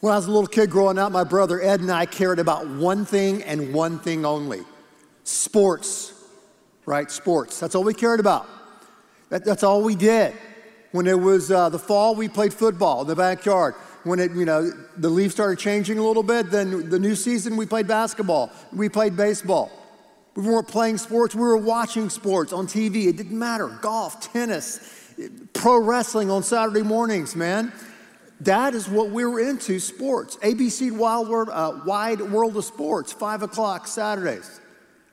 When I was a little kid growing up, my brother Ed and I cared about one thing and one thing only sports, right? Sports. That's all we cared about. That, that's all we did. When it was uh, the fall, we played football in the backyard. When it, you know, the leaves started changing a little bit, then the new season, we played basketball. We played baseball. We weren't playing sports, we were watching sports on TV. It didn't matter. Golf, tennis, pro wrestling on Saturday mornings, man. That is what we were into sports. ABC Wild World, uh, Wide World of Sports, 5 o'clock Saturdays.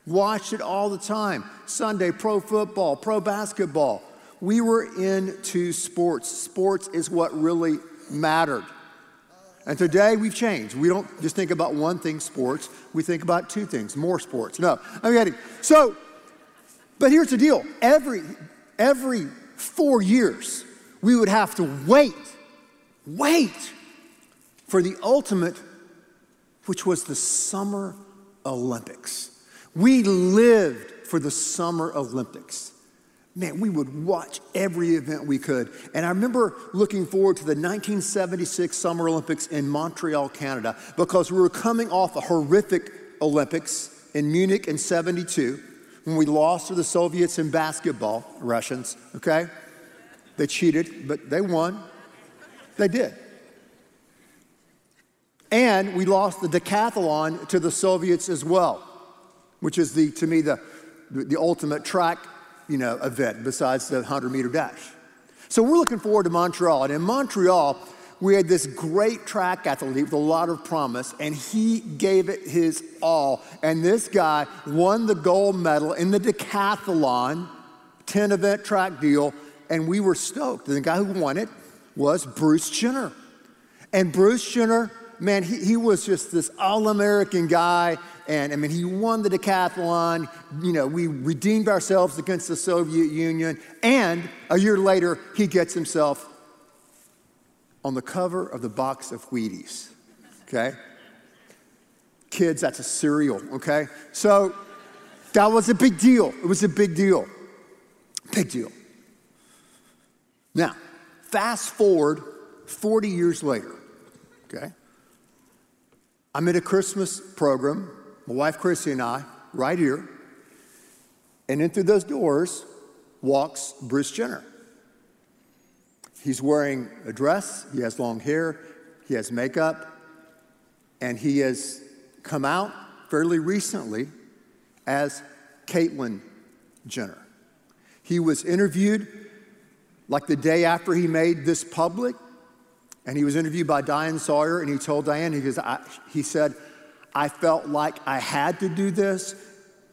Watched it all the time. Sunday, pro football, pro basketball. We were into sports. Sports is what really mattered. And today we've changed. We don't just think about one thing, sports. We think about two things, more sports. No, I'm kidding. So, but here's the deal. Every, every four years, we would have to wait, wait for the ultimate, which was the Summer Olympics. We lived for the Summer Olympics. Man, we would watch every event we could. And I remember looking forward to the 1976 Summer Olympics in Montreal, Canada, because we were coming off a horrific Olympics in Munich in 72 when we lost to the Soviets in basketball, Russians, okay? They cheated, but they won. They did. And we lost the decathlon to the Soviets as well, which is the, to me, the, the ultimate track, you know, event besides the 100 meter dash. So we're looking forward to Montreal. And in Montreal, we had this great track athlete with a lot of promise, and he gave it his all. And this guy won the gold medal in the decathlon, 10 event track deal, and we were stoked. And the guy who won it was Bruce Jenner. And Bruce Jenner, man, he, he was just this all American guy. And I mean, he won the decathlon. You know, we redeemed ourselves against the Soviet Union. And a year later, he gets himself on the cover of the box of Wheaties. Okay? Kids, that's a cereal, okay? So that was a big deal. It was a big deal. Big deal. Now, fast forward 40 years later, okay? I'm at a Christmas program, my wife Chrissy and I, right here, and in through those doors walks Bruce Jenner. He's wearing a dress, he has long hair, he has makeup, and he has come out fairly recently as Caitlyn Jenner. He was interviewed like the day after he made this public, and he was interviewed by Diane Sawyer, and he told Diane, he, goes, he said, I felt like I had to do this.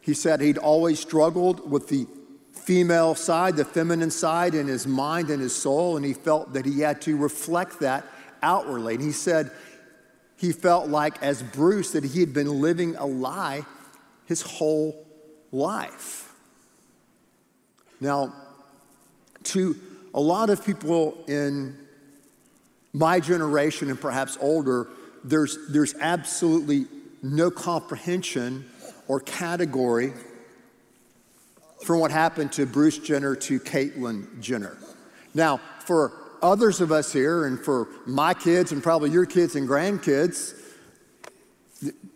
He said he'd always struggled with the female side, the feminine side in his mind and his soul, and he felt that he had to reflect that outwardly. And he said he felt like, as Bruce, that he had been living a lie his whole life. Now, to a lot of people in my generation and perhaps older, there's, there's absolutely no comprehension or category from what happened to Bruce Jenner to Caitlyn Jenner. Now, for others of us here, and for my kids, and probably your kids and grandkids,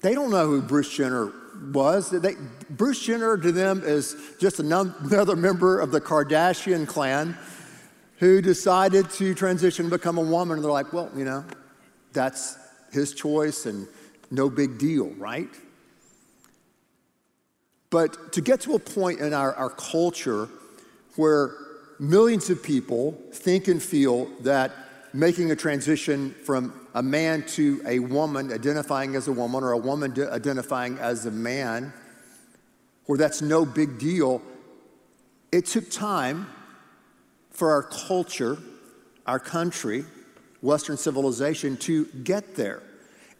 they don't know who Bruce Jenner was. They, Bruce Jenner to them is just another member of the Kardashian clan who decided to transition and become a woman. And they're like, well, you know, that's his choice and no big deal, right? But to get to a point in our, our culture where millions of people think and feel that making a transition from a man to a woman, identifying as a woman, or a woman identifying as a man, where that's no big deal, it took time for our culture, our country, Western civilization to get there.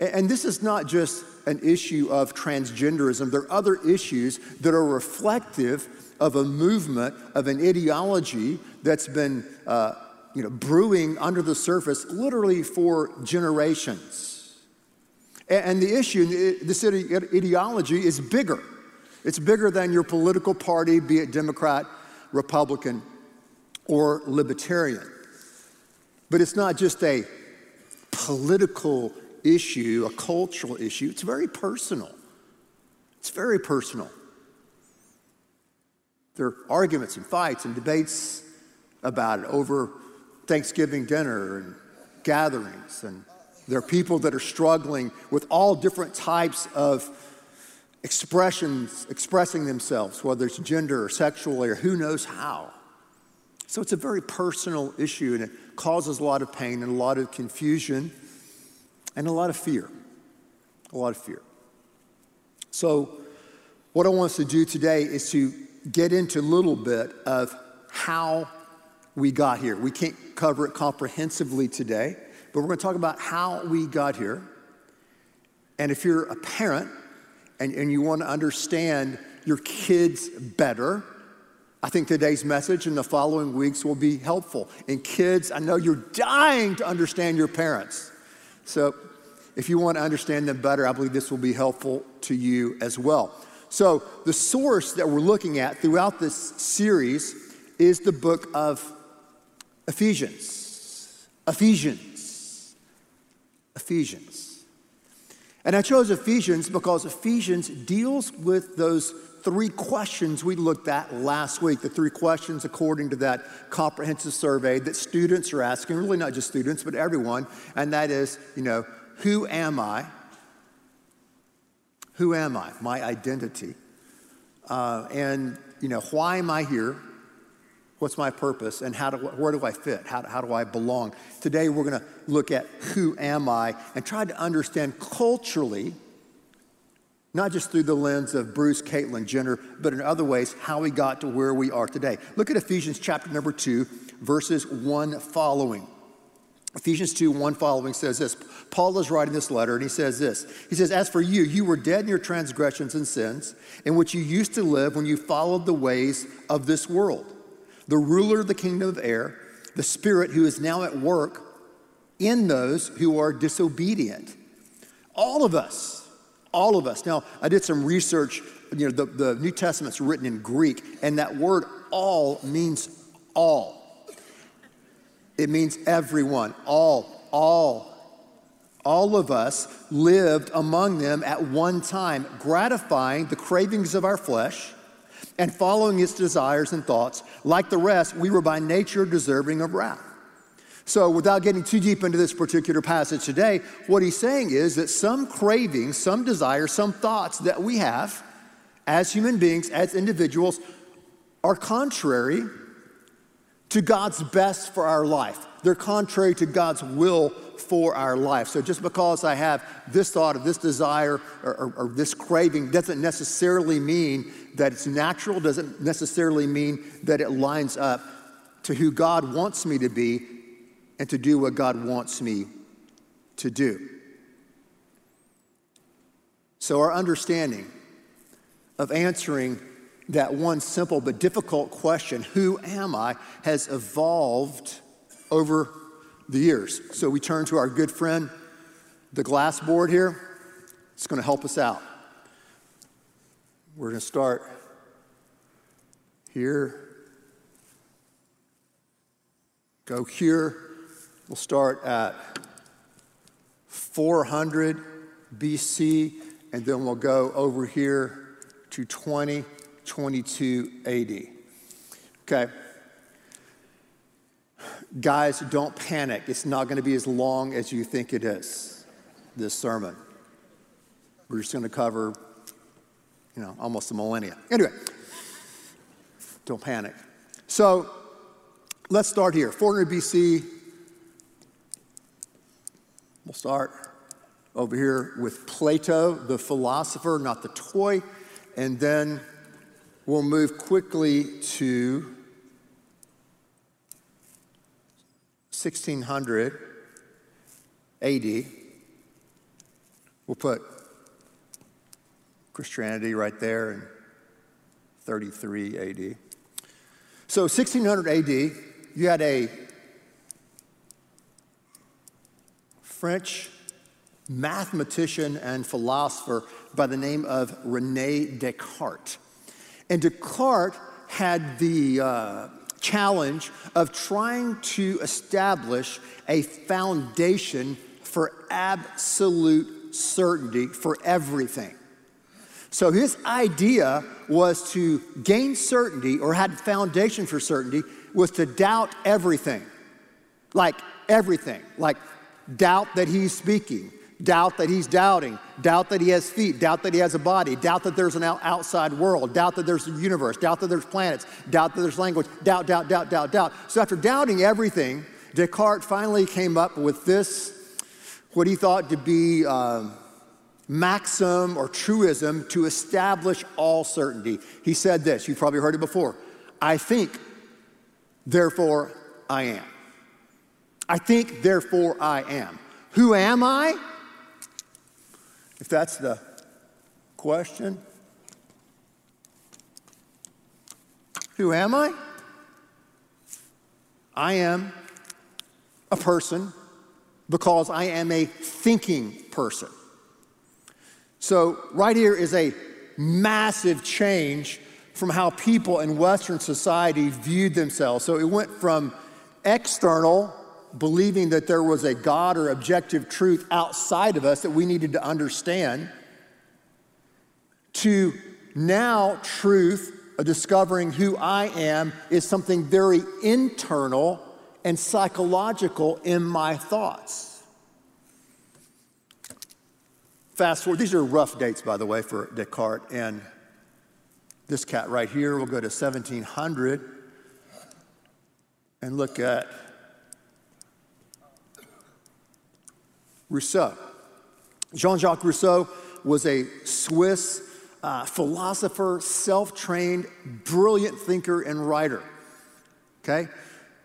And this is not just an issue of transgenderism, there are other issues that are reflective of a movement, of an ideology that's been uh, you know, brewing under the surface literally for generations. And the issue, this ideology is bigger. It's bigger than your political party, be it Democrat, Republican, or libertarian. But it's not just a political issue, a cultural issue. It's very personal. It's very personal. There are arguments and fights and debates about it over Thanksgiving dinner and gatherings. And there are people that are struggling with all different types of expressions, expressing themselves, whether it's gender or sexually or who knows how. So it's a very personal issue and it causes a lot of pain and a lot of confusion and a lot of fear. A lot of fear. So, what I want us to do today is to get into a little bit of how we got here. We can't cover it comprehensively today, but we're going to talk about how we got here. And if you're a parent and, and you want to understand your kids better, I think today's message and the following weeks will be helpful. And kids, I know you're dying to understand your parents. So if you want to understand them better, I believe this will be helpful to you as well. So, the source that we're looking at throughout this series is the book of Ephesians. Ephesians. Ephesians. And I chose Ephesians because Ephesians deals with those three questions we looked at last week. The three questions, according to that comprehensive survey that students are asking, really not just students, but everyone. And that is, you know, who am I? Who am I? My identity. Uh, and, you know, why am I here? What's my purpose? And how do, where do I fit? How, how do I belong? Today, we're going to look at who am I and try to understand culturally, not just through the lens of Bruce, Caitlyn, Jenner, but in other ways, how we got to where we are today. Look at Ephesians chapter number two, verses one following. Ephesians 2 1 following says this Paul is writing this letter and he says this. He says, As for you, you were dead in your transgressions and sins, in which you used to live when you followed the ways of this world, the ruler of the kingdom of air, the spirit who is now at work in those who are disobedient. All of us, all of us. Now, I did some research. You know, the, the New Testament's written in Greek, and that word all means all. It means everyone, all, all. All of us lived among them at one time, gratifying the cravings of our flesh and following its desires and thoughts. Like the rest, we were by nature deserving of wrath. So, without getting too deep into this particular passage today, what he's saying is that some cravings, some desires, some thoughts that we have as human beings, as individuals, are contrary to God's best for our life. They're contrary to God's will for our life. So just because I have this thought or this desire or, or, or, this craving doesn't necessarily mean that it's natural, doesn't necessarily mean that it lines up to who God wants me to be and to do what God wants me to do. So our understanding of answering that one simple but difficult question, who am I, has evolved over the years. So we turn to our good friend, the glass board here. It's going to help us out. We're going to start here. Go here. We'll start at 400 BC, and then we'll go over here to 20 22 AD. Okay. Guys, don't panic. It's not going to be as long as you think it is, this sermon. We're just going to cover, you know, almost a millennia. Anyway, don't panic. So let's start here. 400 BC. We'll start over here with Plato, the philosopher, not the toy. And then We'll move quickly to 1600 AD. We'll put Christianity right there in 33 AD. So 1600 AD, you had a French mathematician and philosopher by the name of Rene Descartes. And Descartes had the uh, challenge of trying to establish a foundation for absolute certainty for everything. So his idea was to gain certainty or had foundation for certainty was to doubt everything. Like everything. Like doubt that he's speaking, doubt that he's doubting, doubt that he has feet, doubt that he has a body, doubt that there's an outside world, doubt that there's a universe, doubt that there's planets, doubt that there's language, doubt, doubt, doubt, doubt, doubt. So after doubting everything, Descartes finally came up with this, what he thought to be uh, maxim or truism to establish all certainty. He said this, you've probably heard it before. I think, therefore I am. I think, therefore I am. Who am I? If that's the question, who am I? I am a person because I am a thinking person. So, right here is a massive change from how people in Western society viewed themselves. So, it went from external believing that there was a God or objective truth outside of us that we needed to understand, to now truth discovering who I am is something very internal and psychological in my thoughts. Fast forward, these are rough dates, by the way, for Descartes. And this cat right here, we'll go to 1700 and look at Rousseau. Jean Jacques Rousseau was a Swiss uh, philosopher, self trained, brilliant thinker and writer. Okay?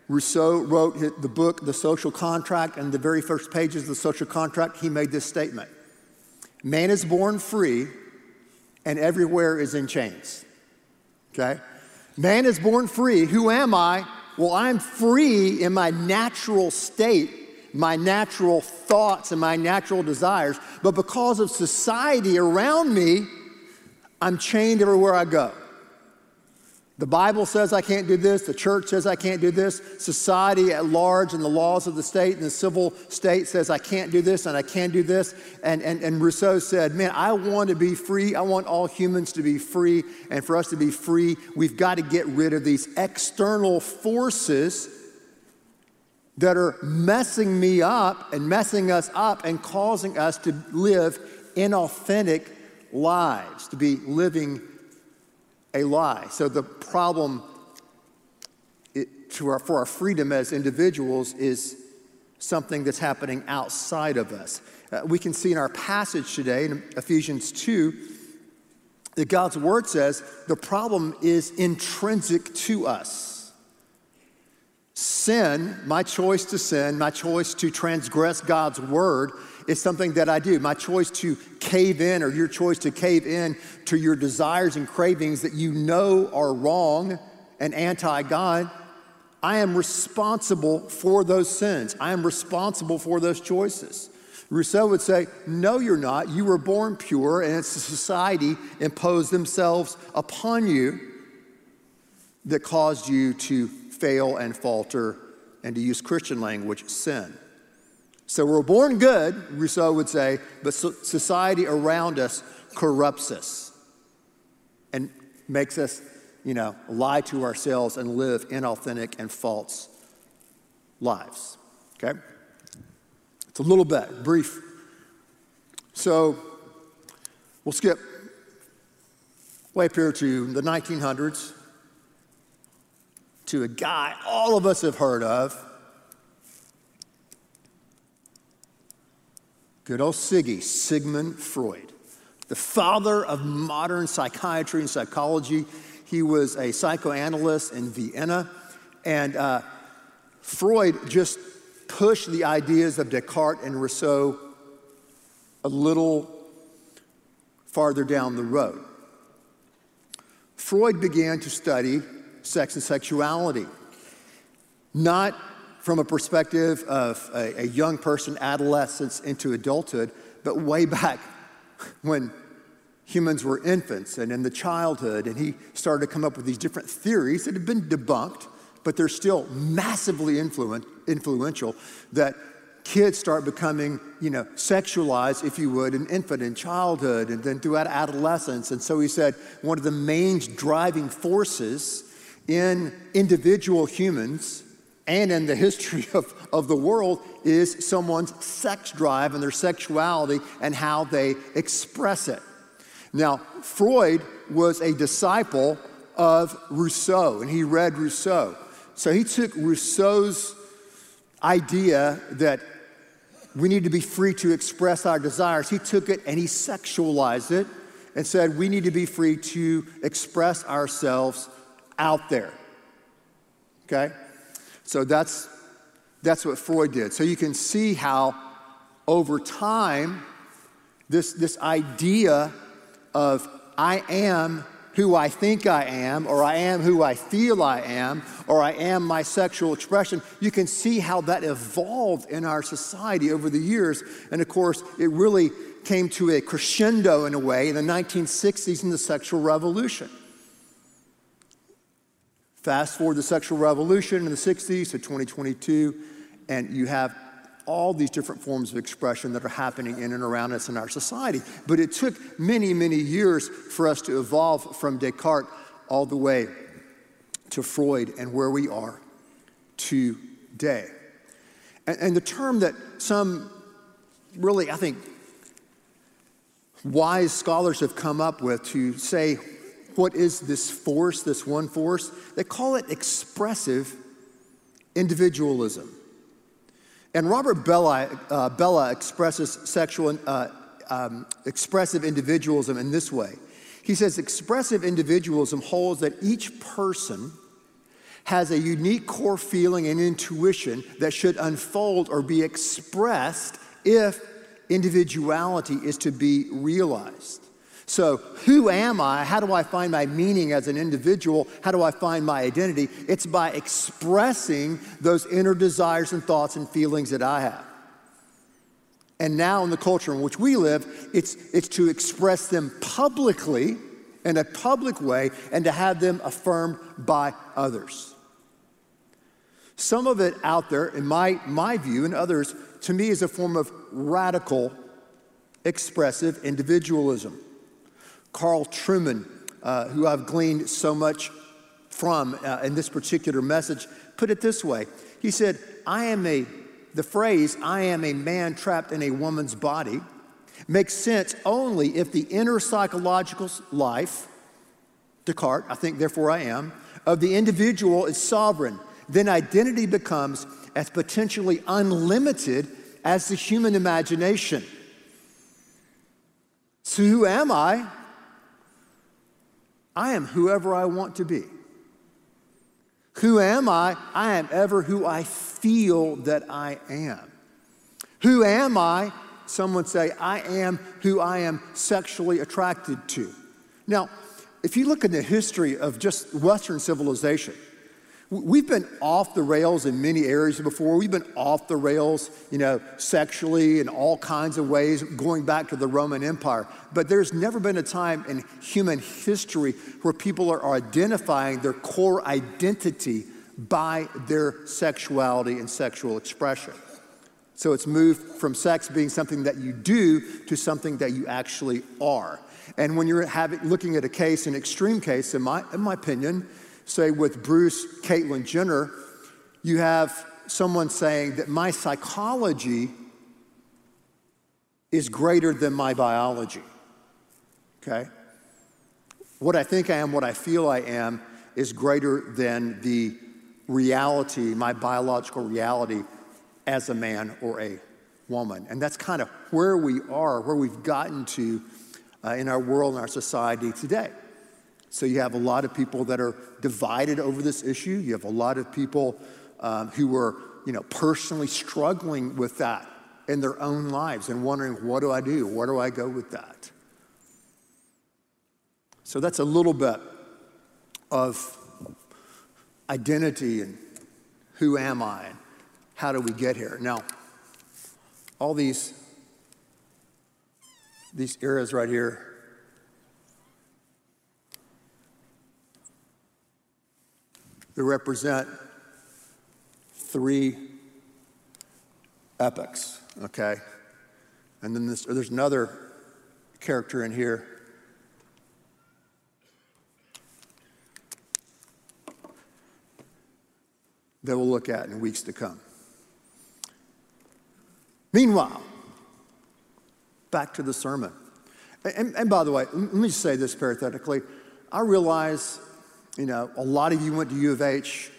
Rousseau wrote the book, The Social Contract, and the very first pages of the social contract, he made this statement Man is born free, and everywhere is in chains. Okay? Man is born free. Who am I? Well, I'm free in my natural state my natural thoughts and my natural desires, but because of society around me, I'm chained everywhere I go. The Bible says I can't do this, the church says I can't do this, society at large and the laws of the state and the civil state says I can't do this and I can't do this. And, and, and Rousseau said, Man, I want to be free. I want all humans to be free. And for us to be free, we've got to get rid of these external forces that are messing me up and messing us up and causing us to live inauthentic lives, to be living a lie. So the problem our, for our freedom as individuals is something that's happening outside of us. Uh, we can see in our passage today in Ephesians 2 that God's word says the problem is intrinsic to us. Sin, my choice to sin, my choice to transgress God's word, is something that I do. My choice to cave in, or your choice to cave in to your desires and cravings that you know are wrong and anti God, I am responsible for those sins. I am responsible for those choices. Rousseau would say, No, you're not. You were born pure, and it's the society imposed themselves upon you that caused you to fail and falter, and to use Christian language, sin. So we're born good, Rousseau would say, but society around us corrupts us and makes us, you know, lie to ourselves and live inauthentic and false lives. Okay? It's a little bit brief. So we'll skip way up here to the 1900s to a guy all of us have heard of. Good old Siggy, Sigmund Freud, the father of modern psychiatry and psychology. He was a psychoanalyst in Vienna, and uh, Freud just pushed the ideas of Descartes and Rousseau a little farther down the road. Freud began to study sex and sexuality. Not from a perspective of a, a young person, adolescence into adulthood, but way back when humans were infants and in the childhood. And he started to come up with these different theories that have been debunked, but they're still massively influent, influential that kids start becoming, you know, sexualized, if you would, in infant and childhood and then throughout adolescence. And so he said one of the main driving forces in individual humans and in the history of, of the world is someone's sex drive and their sexuality and how they express it. Now, Freud was a disciple of Rousseau, and he read Rousseau. So he took Rousseau's idea that we need to be free to express our desires, he took it and he sexualized it and said we need to be free to express ourselves out there. Okay? So that's, that's what Freud did. So you can see how over time, this, this idea of I am who I think I am, or I am who I feel I am, or I am my sexual expression, you can see how that evolved in our society over the years. And of course, it really came to a crescendo in a way in the 1960s in the sexual revolution. Fast forward the sexual revolution in the 60s to 2022, and you have all these different forms of expression that are happening in and around us in our society. But it took many, many years for us to evolve from Descartes all the way to Freud and where we are today. And, and the term that some really, I think, wise scholars have come up with to say what is this force, this one force? They call it expressive individualism. And Robert Bellah, uh, Bellah expresses sexual, uh, um, expressive individualism in this way. He says expressive individualism holds that each person has a unique core feeling and intuition that should unfold or be expressed if individuality is to be realized. So, who am I? How do I find my meaning as an individual? How do I find my identity? It's by expressing those inner desires and thoughts and feelings that I have. And now, in the culture in which we live, it's, it's to express them publicly in a public way and to have them affirmed by others. Some of it out there, in my, my view and others, to me is a form of radical expressive individualism. Carl Trueman, uh, who I've gleaned so much from uh, in this particular message, put it this way. He said, I am a, the phrase, I am a man trapped in a woman's body, makes sense only if the inner psychological life, Descartes, I think therefore I am, of the individual is sovereign. Then identity becomes as potentially unlimited as the human imagination. So, who am I? I am whoever I want to be. Who am I? I am ever who I feel that I am. Who am I? Some would say, I am who I am sexually attracted to. Now, if you look at the history of just Western civilization, We've been off the rails in many areas before. We've been off the rails, you know, sexually in all kinds of ways, going back to the Roman Empire. But there's never been a time in human history where people are identifying their core identity by their sexuality and sexual expression. So it's moved from sex being something that you do to something that you actually are. And when you're having, looking at a case, an extreme case, in my, in my opinion, say with Bruce Caitlyn Jenner, you have someone saying that my psychology is greater than my biology. Okay? What I think I am, what I feel I am, is greater than the reality, my biological reality as a man or a woman. And that's kind of where we are, where we've gotten to uh, in our world and our society today. So you have a lot of people that are divided over this issue. You have a lot of people um, who are, you know, personally struggling with that in their own lives and wondering, what do I do? Where do I go with that? So that's a little bit of identity and who am I and how do we get here? Now, all these these eras right here They represent three epics, okay? And then this, there's another character in here. That we'll look at in weeks to come. Meanwhile, back to the sermon. And, and, by the way, let me say this parenthetically. I realize, you know, a lot of you went to U of H,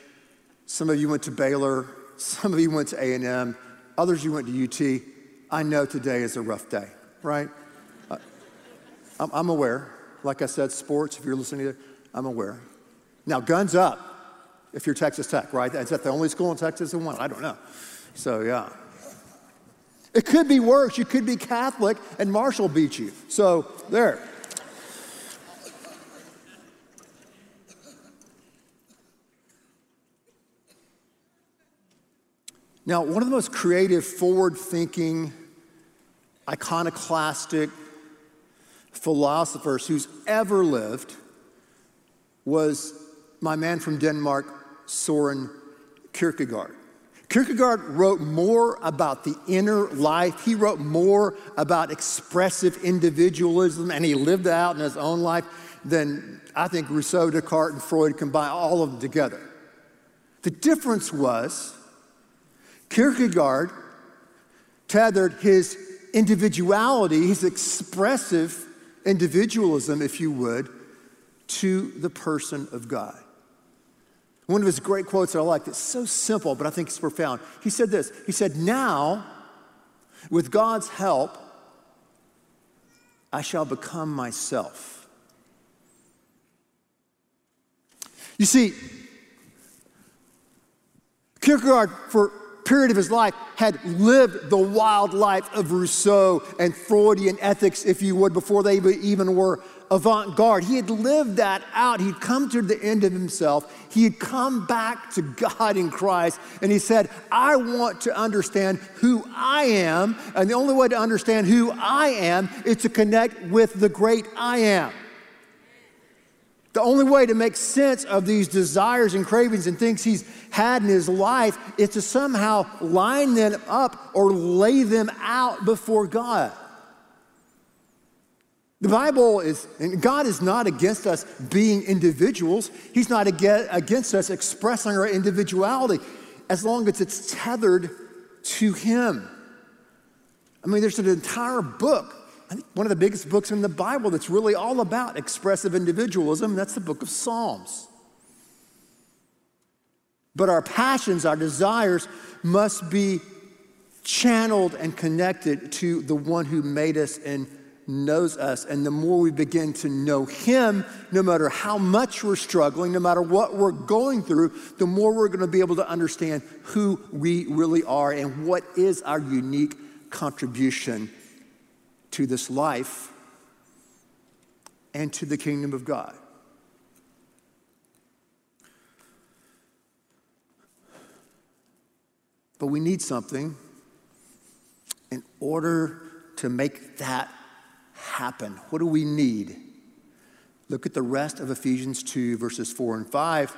some of you went to Baylor, some of you went to A&M, others you went to UT. I know today is a rough day, right? Uh, I'm, I'm aware. Like I said, sports, if you're listening to I'm aware. Now, guns up if you're Texas Tech, right? Is that the only school in Texas that won? I don't know. So, yeah. It could be worse. You could be Catholic and Marshall beat you. So, there. Now, one of the most creative, forward thinking, iconoclastic philosophers who's ever lived was my man from Denmark, Soren Kierkegaard. Kierkegaard wrote more about the inner life. He wrote more about expressive individualism, and he lived out in his own life than I think Rousseau, Descartes, and Freud combined, all of them together. The difference was Kierkegaard tethered his individuality, his expressive individualism, if you would, to the person of God. One of his great quotes that I like, it's so simple, but I think it's profound. He said this He said, Now, with God's help, I shall become myself. You see, Kierkegaard, for period of his life had lived the wild life of Rousseau and Freudian ethics, if you would, before they even were avant garde. He had lived that out. He'd come to the end of himself. He had come back to God in Christ, and he said, I want to understand who I am. And the only way to understand who I am is to connect with the great I am. The only way to make sense of these desires and cravings and things he's had in his life is to somehow line them up or lay them out before God. The Bible is, and God is not against us being individuals. He's not against us expressing our individuality as long as it's tethered to Him. I mean, there's an entire book one of the biggest books in the Bible that's really all about expressive individualism. That's the book of Psalms. But our passions, our desires must be channeled and connected to the one who made us and knows us. And the more we begin to know Him, no matter how much we're struggling, no matter what we're going through, the more we're going to be able to understand who we really are and what is our unique contribution to this life and to the kingdom of God. But we need something in order to make that happen. What do we need? Look at the rest of Ephesians 2, verses 4 and 5.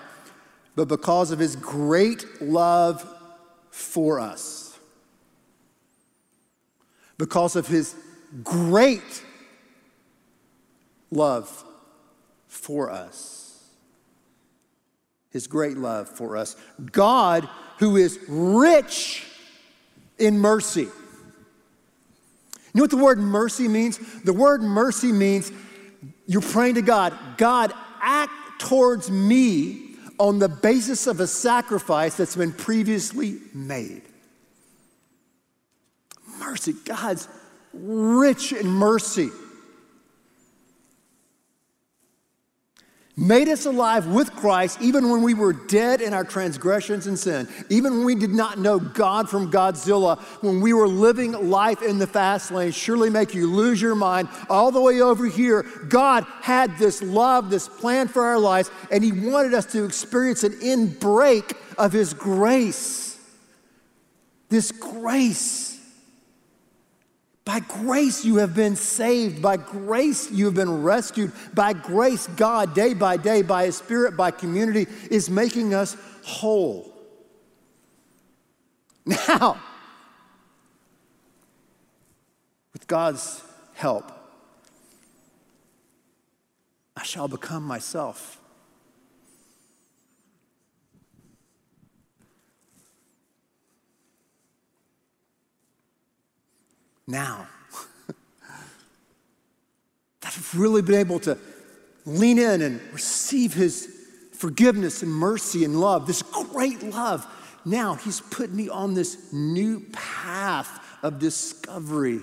But because of his great love for us, because of his great love for us. His great love for us. God, who is rich in mercy. You know what the word mercy means? The word mercy means you're praying to God, God, act towards me on the basis of a sacrifice that's been previously made. Mercy, God's rich in mercy. Made us alive with Christ even when we were dead in our transgressions and sin, even when we did not know God from Godzilla, when we were living life in the fast lane, surely make you lose your mind. All the way over here, God had this love, this plan for our lives, and He wanted us to experience an in break of His grace. This grace. By grace you have been saved. By grace you have been rescued. By grace, God, day by day, by His Spirit, by community, is making us whole. Now, with God's help, I shall become myself. Now, that I've really been able to lean in and receive his forgiveness and mercy and love, this great love. Now he's put me on this new path of discovery.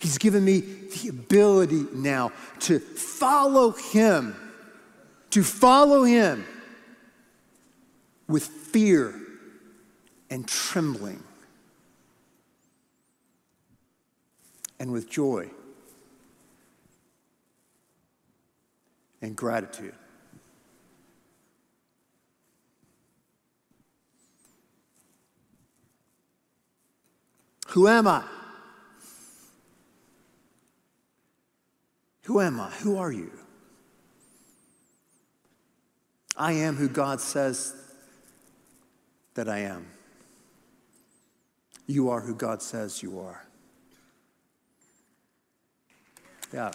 He's given me the ability now to follow him, to follow him with fear and trembling and with joy and gratitude. Who am I? Who am I? Who are you? I am who God says that I am. You are who God says you are. Yeah.